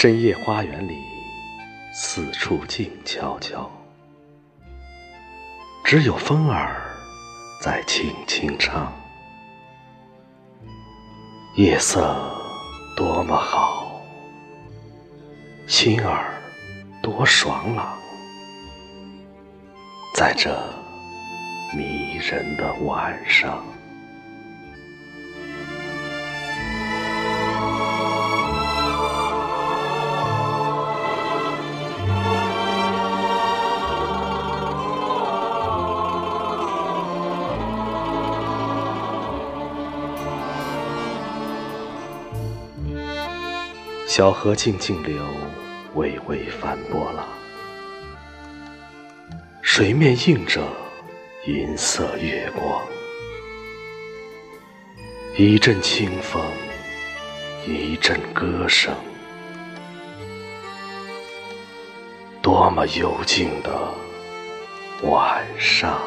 深夜花园里，四处静悄悄，只有风儿在轻轻唱。夜色多么好，心儿多爽朗，在这迷人的晚上。小河静静流，微微翻波浪，水面映着银色月光。一阵清风，一阵歌声，多么幽静的晚上。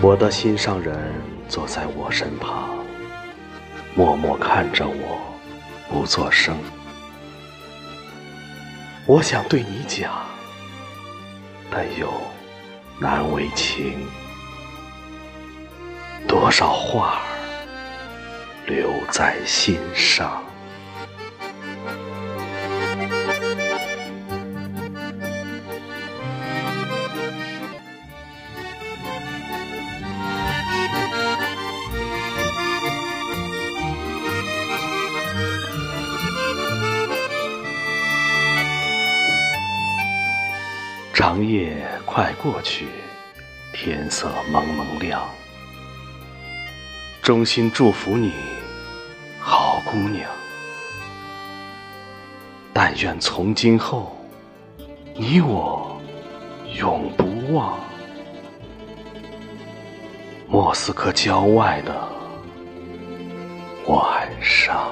我的心上人坐在我身旁，默默看着我，不作声。我想对你讲，但又难为情。多少话儿留在心上。长夜快过去，天色蒙蒙亮。衷心祝福你，好姑娘。但愿从今后，你我永不忘莫斯科郊外的晚上。